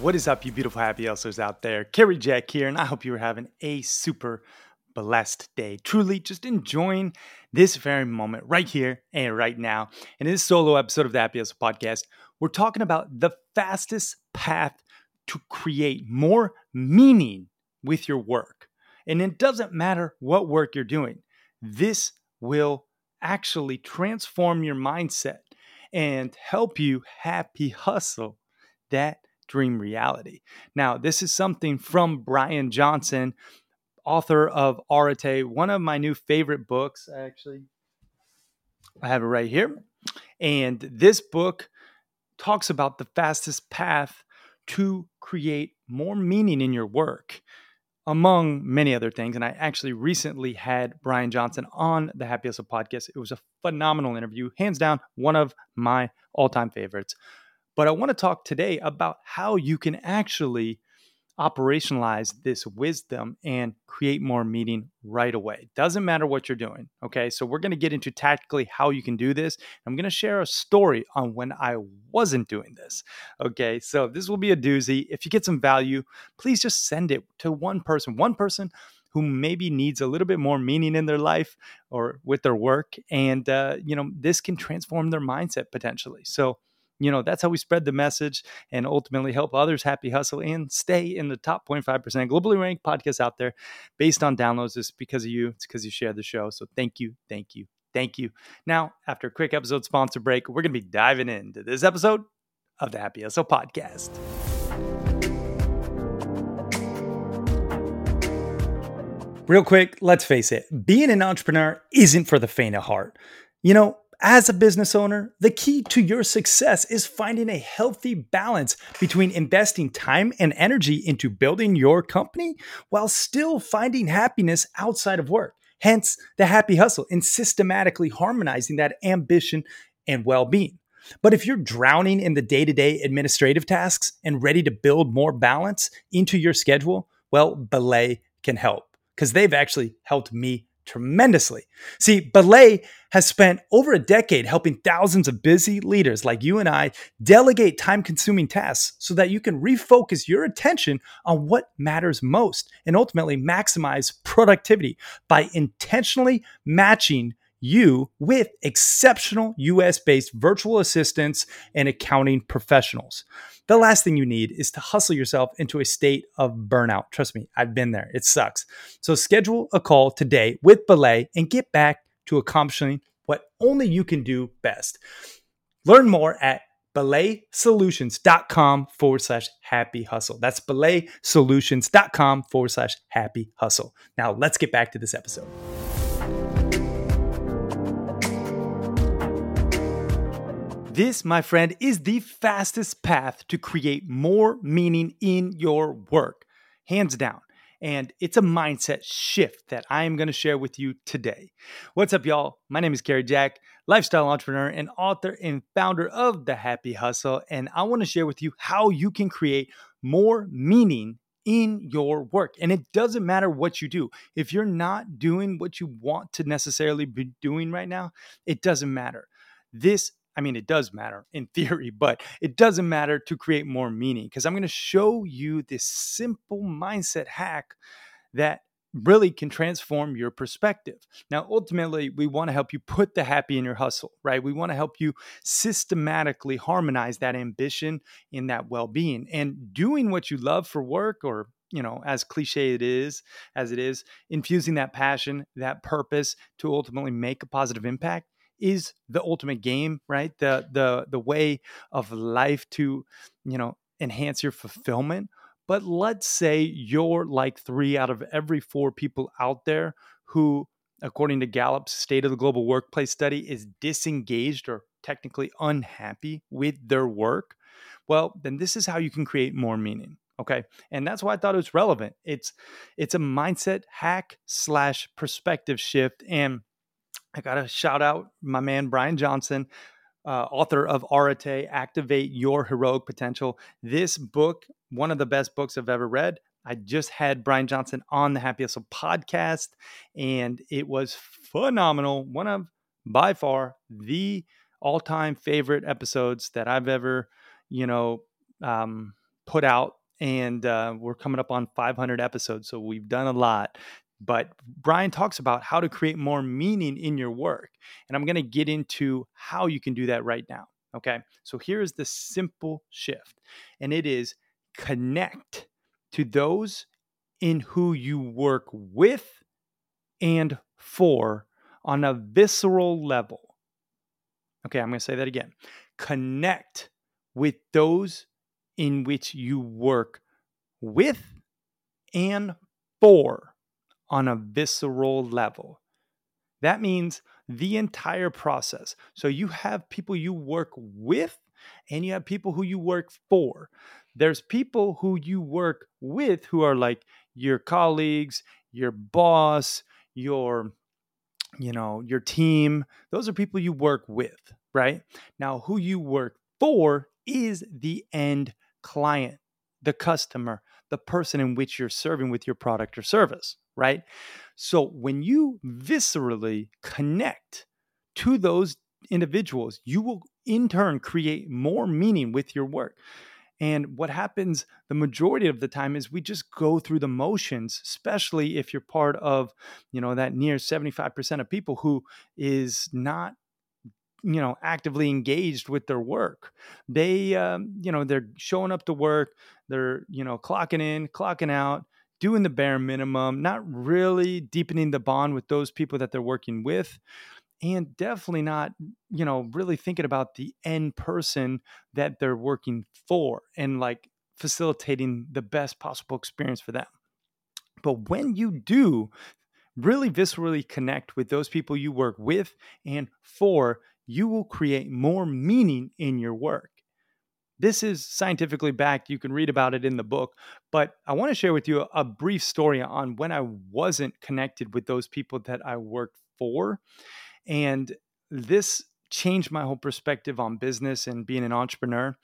What is up, you beautiful happy hustlers out there? Cary Jack here, and I hope you are having a super blessed day. Truly, just enjoying this very moment right here and right now. In this solo episode of the Happy Hustle podcast, we're talking about the fastest path to create more meaning with your work. And it doesn't matter what work you're doing, this will actually transform your mindset and help you happy hustle that dream reality. Now, this is something from Brian Johnson, author of Arete, one of my new favorite books, actually. I have it right here. And this book talks about the fastest path to create more meaning in your work, among many other things. And I actually recently had Brian Johnson on the Happy Hustle podcast. It was a phenomenal interview, hands down, one of my all time favorites. But I want to talk today about how you can actually operationalize this wisdom and create more meaning right away. Doesn't matter what you're doing. Okay. So we're going to get into tactically how you can do this. I'm going to share a story on when I wasn't doing this. Okay. So this will be a doozy. If you get some value, please just send it to one person, one person who maybe needs a little bit more meaning in their life or with their work. And, uh, you know, this can transform their mindset potentially. So, you know that's how we spread the message and ultimately help others happy hustle and stay in the top 0.5% globally ranked podcasts out there based on downloads. It's because of you it's because you share the show. So thank you thank you thank you. Now after a quick episode sponsor break we're going to be diving into this episode of the happy hustle podcast. Real quick, let's face it, being an entrepreneur isn't for the faint of heart. You know, as a business owner, the key to your success is finding a healthy balance between investing time and energy into building your company while still finding happiness outside of work. Hence, the happy hustle in systematically harmonizing that ambition and well being. But if you're drowning in the day to day administrative tasks and ready to build more balance into your schedule, well, Belay can help because they've actually helped me tremendously. See, Belay has spent over a decade helping thousands of busy leaders like you and I delegate time consuming tasks so that you can refocus your attention on what matters most and ultimately maximize productivity by intentionally matching you with exceptional US based virtual assistants and accounting professionals. The last thing you need is to hustle yourself into a state of burnout. Trust me, I've been there. It sucks. So schedule a call today with Belay and get back to accomplishing what only you can do best. Learn more at belaysolutions.com forward slash happy hustle. That's belaysolutions.com forward slash happy hustle. Now let's get back to this episode. This, my friend, is the fastest path to create more meaning in your work, hands down. And it's a mindset shift that I am going to share with you today. What's up, y'all? My name is Cary Jack, lifestyle entrepreneur and author and founder of The Happy Hustle. And I want to share with you how you can create more meaning in your work. And it doesn't matter what you do. If you're not doing what you want to necessarily be doing right now, it doesn't matter. This I mean, it does matter in theory, but it doesn't matter to create more meaning because I'm going to show you this simple mindset hack that really can transform your perspective. Now, ultimately, we want to help you put the happy in your hustle, right? We want to help you systematically harmonize that ambition in that well being and doing what you love for work or you know as cliche it is as it is infusing that passion that purpose to ultimately make a positive impact is the ultimate game, right? The the the way of life to, you know, enhance your fulfillment. But let's say you're like 3 out of every 4 people out there who according to Gallup's State of the Global Workplace study, is disengaged or technically unhappy with their work, well, then this is how you can create more meaning. Okay. And that's why I thought it was relevant. It's it's a mindset hack slash perspective shift. And I gotta shout out my man Brian Johnson, uh, author of Arete, Activate Your Heroic Potential. This book, one of the best books I've ever read. I just had Brian Johnson on the Happy Hustle podcast, and it was phenomenal. One of by far the all-time favorite episodes that I've ever, you know, um, put out. And uh, we're coming up on 500 episodes, so we've done a lot. But Brian talks about how to create more meaning in your work, and I'm going to get into how you can do that right now. Okay, so here is the simple shift, and it is connect to those in who you work with and for on a visceral level. Okay, I'm going to say that again. Connect with those in which you work with and for on a visceral level. That means the entire process. So you have people you work with and you have people who you work for. There's people who you work with who are like your colleagues, your boss, your you know, your team. Those are people you work with, right? Now, who you work for is the end client, the customer, the person in which you're serving with your product or service, right? So when you viscerally connect to those individuals, you will in turn create more meaning with your work. And what happens the majority of the time is we just go through the motions, especially if you're part of, you know, that near 75% of people who is not you know actively engaged with their work. They um, you know they're showing up to work they're you know clocking in clocking out doing the bare minimum not really deepening the bond with those people that they're working with and definitely not you know really thinking about the end person that they're working for and like facilitating the best possible experience for them. But when you do really viscerally connect with those people you work with and for you will create more meaning in your work this is scientifically backed. You can read about it in the book. But I want to share with you a, brief story on when I wasn't connected with those people that I worked for. And this changed my whole perspective on business and being an entrepreneur.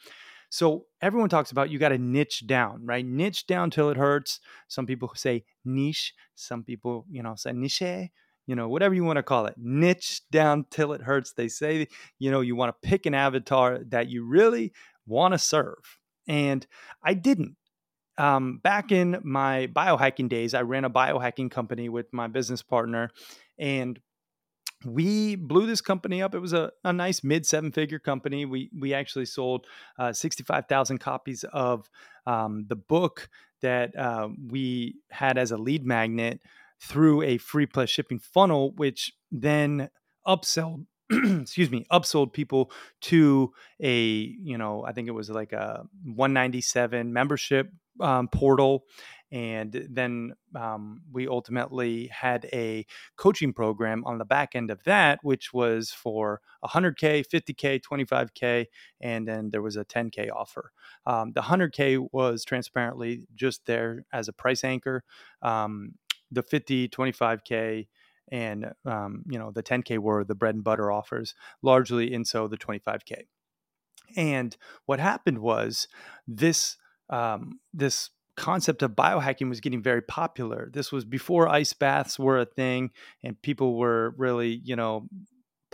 So everyone talks about you got to niche down, right? Niche down till it hurts. Some people say niche. Some people, you know, say niche. You know, whatever you want to call it, niche down till it hurts. They say, you know, you want to pick an avatar that you really want to serve. And I didn't. Um, back in my biohacking days, I ran a biohacking company with my business partner, and we blew this company up. It was a, a nice mid seven figure company. We we actually sold uh, sixty five thousand copies of um, the book that uh, we had as a lead magnet through a free plus shipping funnel, which then upsell excuse me upsold people to a you know i think it was like a 197 membership um, portal and then um, we ultimately had a coaching program on the back end of that, which was for 100K, 50K, 25K, and then there was a 10K offer. Um, the 100K was transparently just there as a price anchor. Um, the 50, 25K, and um, you know the 10K were the bread and butter offers, largely, and so the 25K. And what happened was this um, this concept of biohacking was getting very popular. This was before ice baths were a thing, and people were really, you know,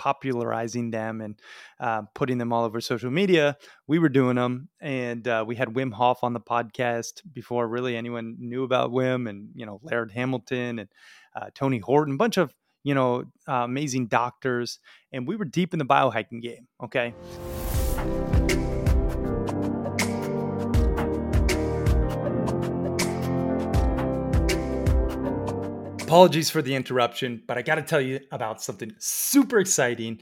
popularizing them and uh, putting them all over social media. We were doing them, and uh, we had Wim Hof on the podcast before really anyone knew about Wim, and you know Laird Hamilton and uh, Tony Horton, a bunch of you know uh, amazing doctors, and we were deep in the biohacking game. Okay. Apologies for the interruption, but I got to tell you about something super exciting.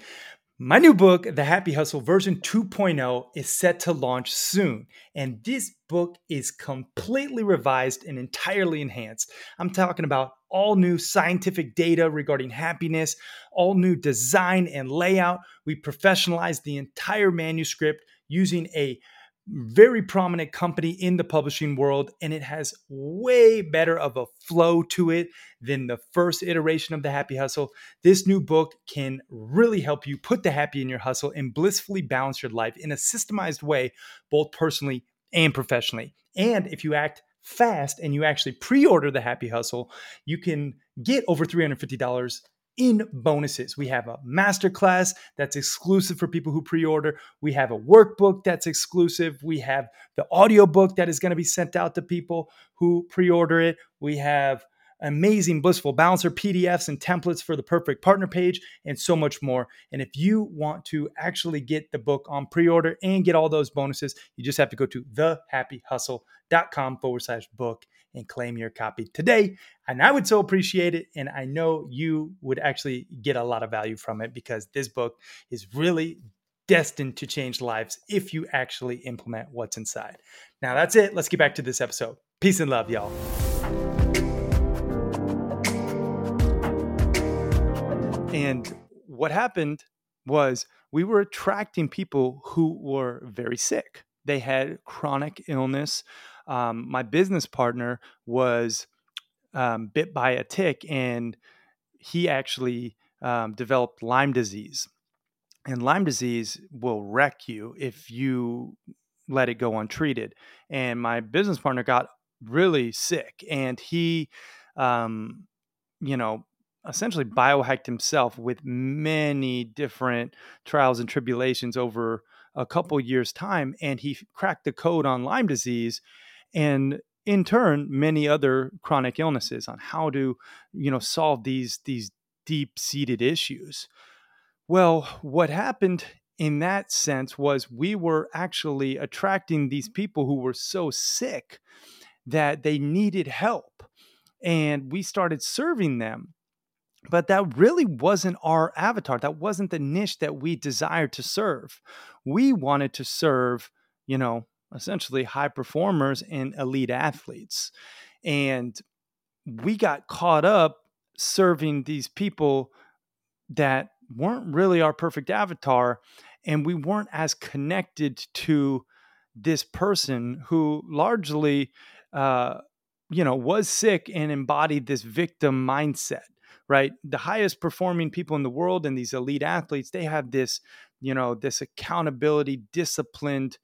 My new book, The Happy Hustle version 2.0, is set to launch soon. And this book is completely revised and entirely enhanced. I'm talking about all new scientific data regarding happiness, all new design and layout. We professionalized the entire manuscript using a very prominent company in the publishing world, and it has way better of a flow to it than the first iteration of the Happy Hustle. This new book can really help you put the happy in your hustle and blissfully balance your life in a systemized way, both personally and professionally. And if you act fast and you actually pre order the Happy Hustle, you can get over $350 in bonuses. We have a masterclass that's exclusive for people who pre-order. We have a workbook that's exclusive. We have the audiobook that is going to be sent out to people who pre-order it. We have amazing blissful balancer PDFs and templates for the perfect partner page and so much more. And if you want to actually get the book on pre-order and get all those bonuses, you just have to go to thehappyhustle.com forward slash book and claim your copy today. And I would so appreciate it. And I know you would actually get a lot of value from it because this book is really destined to change lives if you actually implement what's inside. Now, that's it. Let's get back to this episode. Peace and love, y'all. And what happened was we were attracting people who were very sick. They had chronic illness. Um, my business partner was um, bit by a tick and he actually um, developed Lyme disease. And Lyme disease will wreck you if you let it go untreated. And my business partner got really sick and he, um, you know, essentially biohacked himself with many different trials and tribulations over a couple years time and he cracked the code on lyme disease and in turn many other chronic illnesses on how to you know solve these these deep seated issues. Well what happened in that sense was we were actually attracting these people who were so sick that they needed help and we started serving them. But that really wasn't our avatar. That wasn't the niche that we desired to serve. We wanted to serve you know essentially high performers and elite athletes and we got caught up serving these people that weren't really our perfect avatar and we weren't as connected to this person who largely uh, you know was sick and embodied this victim mindset right? The highest performing people in the world and these elite athletes, they have this, you know, this accountability, disciplined,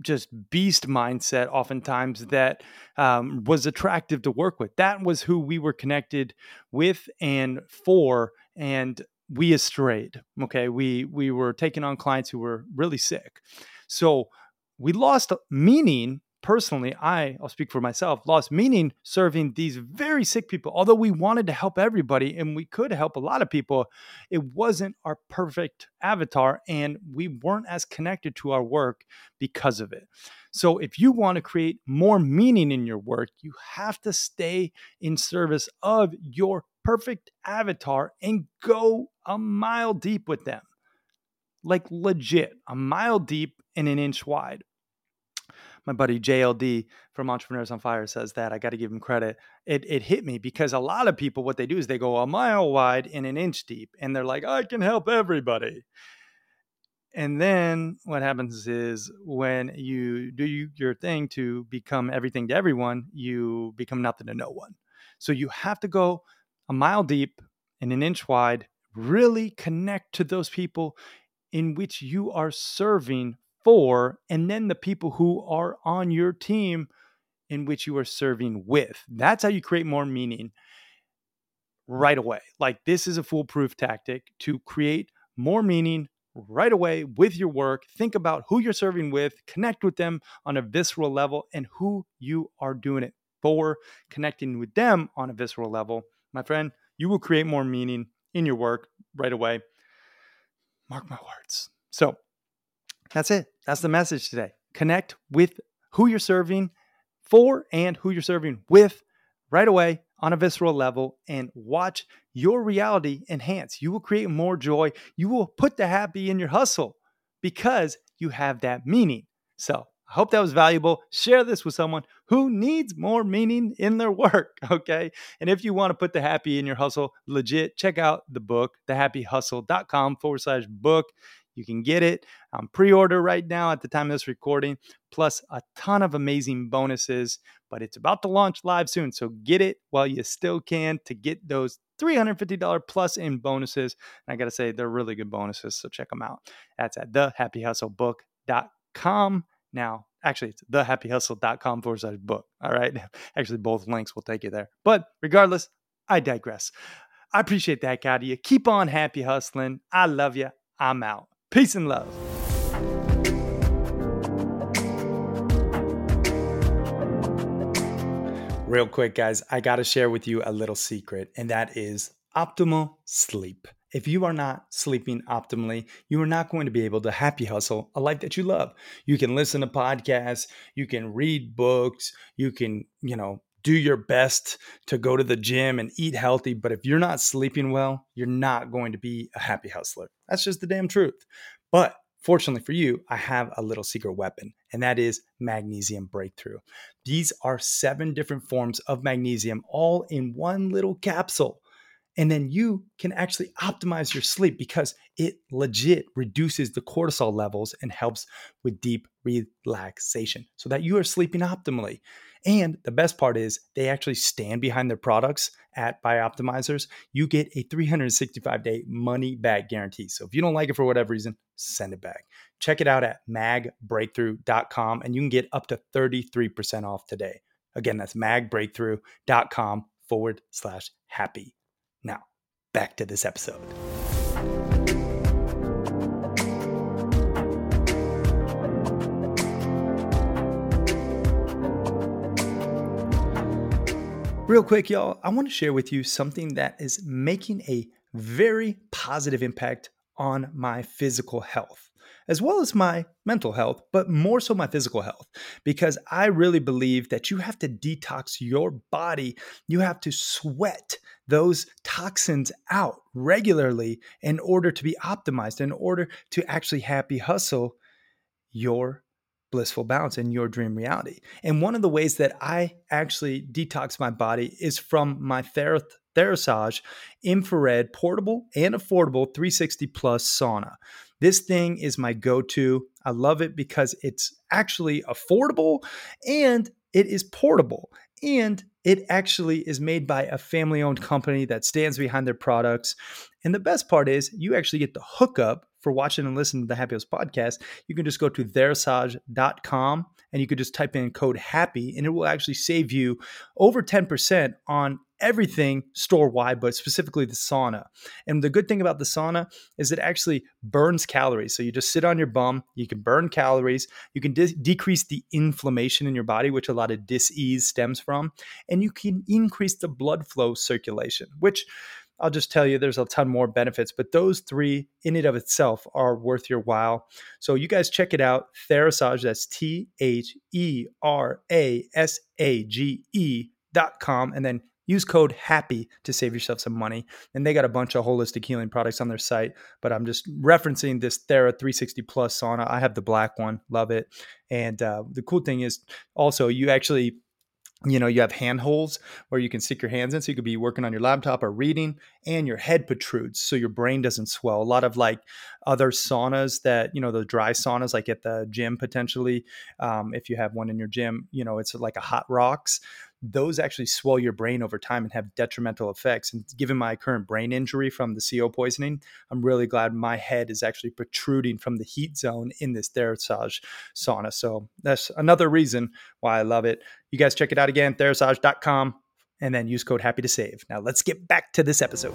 just beast mindset oftentimes that um, was attractive to work with. That was who we were connected with and for, and we astrayed. Okay, we we were taking on clients who were really sick, so we lost meaning personally, I, I'll speak for myself, lost meaning serving these very sick people. Although we wanted to help everybody and we could help a lot of people, it wasn't our perfect avatar and we weren't as connected to our work because of it. So, if you want to create more meaning in your work, you have to stay in service of your perfect avatar and go a mile deep with them. Like legit, a mile deep and an inch wide my buddy JLD from Entrepreneurs on Fire says that. I got to give him credit. It it hit me because a lot of people what they do is they go a mile wide and an inch deep and they're like, "I can help everybody." And then what happens is when you do your thing to become everything to everyone, you become nothing to no one. So you have to go a mile deep and an inch wide, really connect to those people in which you are serving for, and then the people who are on your team in which you are serving with. That's how you create more meaning right away. Like, this is a foolproof tactic to create more meaning right away with your work. Think about who you're serving with, connect with them on a visceral level, and who you are doing it for. Connecting with them on a visceral level, my friend, you will create more meaning in your work right away. Mark my words. So, that's it. That's the message today. Connect with who you're serving for and who you're serving with right away on a visceral level and watch your reality enhance. You will create more joy. You will put the happy in your hustle because you have that meaning. So, I hope that was valuable. Share this with someone who needs more meaning in their work. Okay. And if you want to put the happy in your hustle legit, check out the book, thehappyhustle.com forward slash book. You can get it um, on pre order right now at the time of this recording, plus a ton of amazing bonuses. But it's about to launch live soon. So get it while you still can to get those $350 plus in bonuses. And I got to say, they're really good bonuses. So check them out. That's at thehappyhustlebook.com. Now, actually, it's thehappyhustle.com forward slash book. All right. Actually, both links will take you there. But regardless, I digress. I appreciate that, you. Keep on happy hustling. I love you. I'm out. Peace and love. Real quick, guys, I got to share with you a little secret, and that is optimal sleep. If you are not sleeping optimally, you are not going to be able to happy hustle a life that you love. You can listen to podcasts, you can read books, you can, you know, do your best to go to the gym and eat healthy. But if you're not sleeping well, you're not going to be a happy hustler. That's just the damn truth. But Fortunately for you, I have a little secret weapon, and that is magnesium breakthrough. These are seven different forms of magnesium all in one little capsule. And then you can actually optimize your sleep because it legit reduces the cortisol levels and helps with deep relaxation so that you are sleeping optimally. And the best part is they actually stand behind their products at Bioptimizers. You get a 365 day money back guarantee. So if you don't like it for whatever reason, send it back. Check it out at magbreakthrough.com and you can get up to 33% off today. Again, that's magbreakthrough.com forward slash happy. Now, back to this episode. Real quick, y'all, I want to share with you something that is making a very positive impact on my physical health as well as my mental health, but more so my physical health, because I really believe that you have to detox your body. You have to sweat those toxins out regularly in order to be optimized, in order to actually happy hustle your blissful balance in your dream reality. And one of the ways that I actually detox my body is from my therapist Therasage infrared portable and affordable 360 plus sauna. This thing is my go to. I love it because it's actually affordable and it is portable. And it actually is made by a family owned company that stands behind their products. And the best part is, you actually get the hookup for watching and listening to the Happy podcast. You can just go to therasage.com and you could just type in code HAPPY and it will actually save you over 10% on everything store wide, but specifically the sauna. And the good thing about the sauna is it actually burns calories. So you just sit on your bum, you can burn calories, you can de- decrease the inflammation in your body, which a lot of dis-ease stems from, and you can increase the blood flow circulation, which I'll just tell you there's a ton more benefits, but those three in and of itself are worth your while. So you guys check it out. Therasage, that's T H E R A S A G E dot com. And then use code happy to save yourself some money and they got a bunch of holistic healing products on their site but i'm just referencing this thera 360 plus sauna i have the black one love it and uh, the cool thing is also you actually you know you have hand holes where you can stick your hands in so you could be working on your laptop or reading and your head protrudes so your brain doesn't swell. A lot of like other saunas that you know the dry saunas like at the gym potentially um, if you have one in your gym you know it's like a hot rocks those actually swell your brain over time and have detrimental effects. And given my current brain injury from the CO poisoning, I'm really glad my head is actually protruding from the heat zone in this Therasage sauna. So that's another reason why I love it. You guys check it out again, therasage.com, and then use code HAPPY to save. Now let's get back to this episode.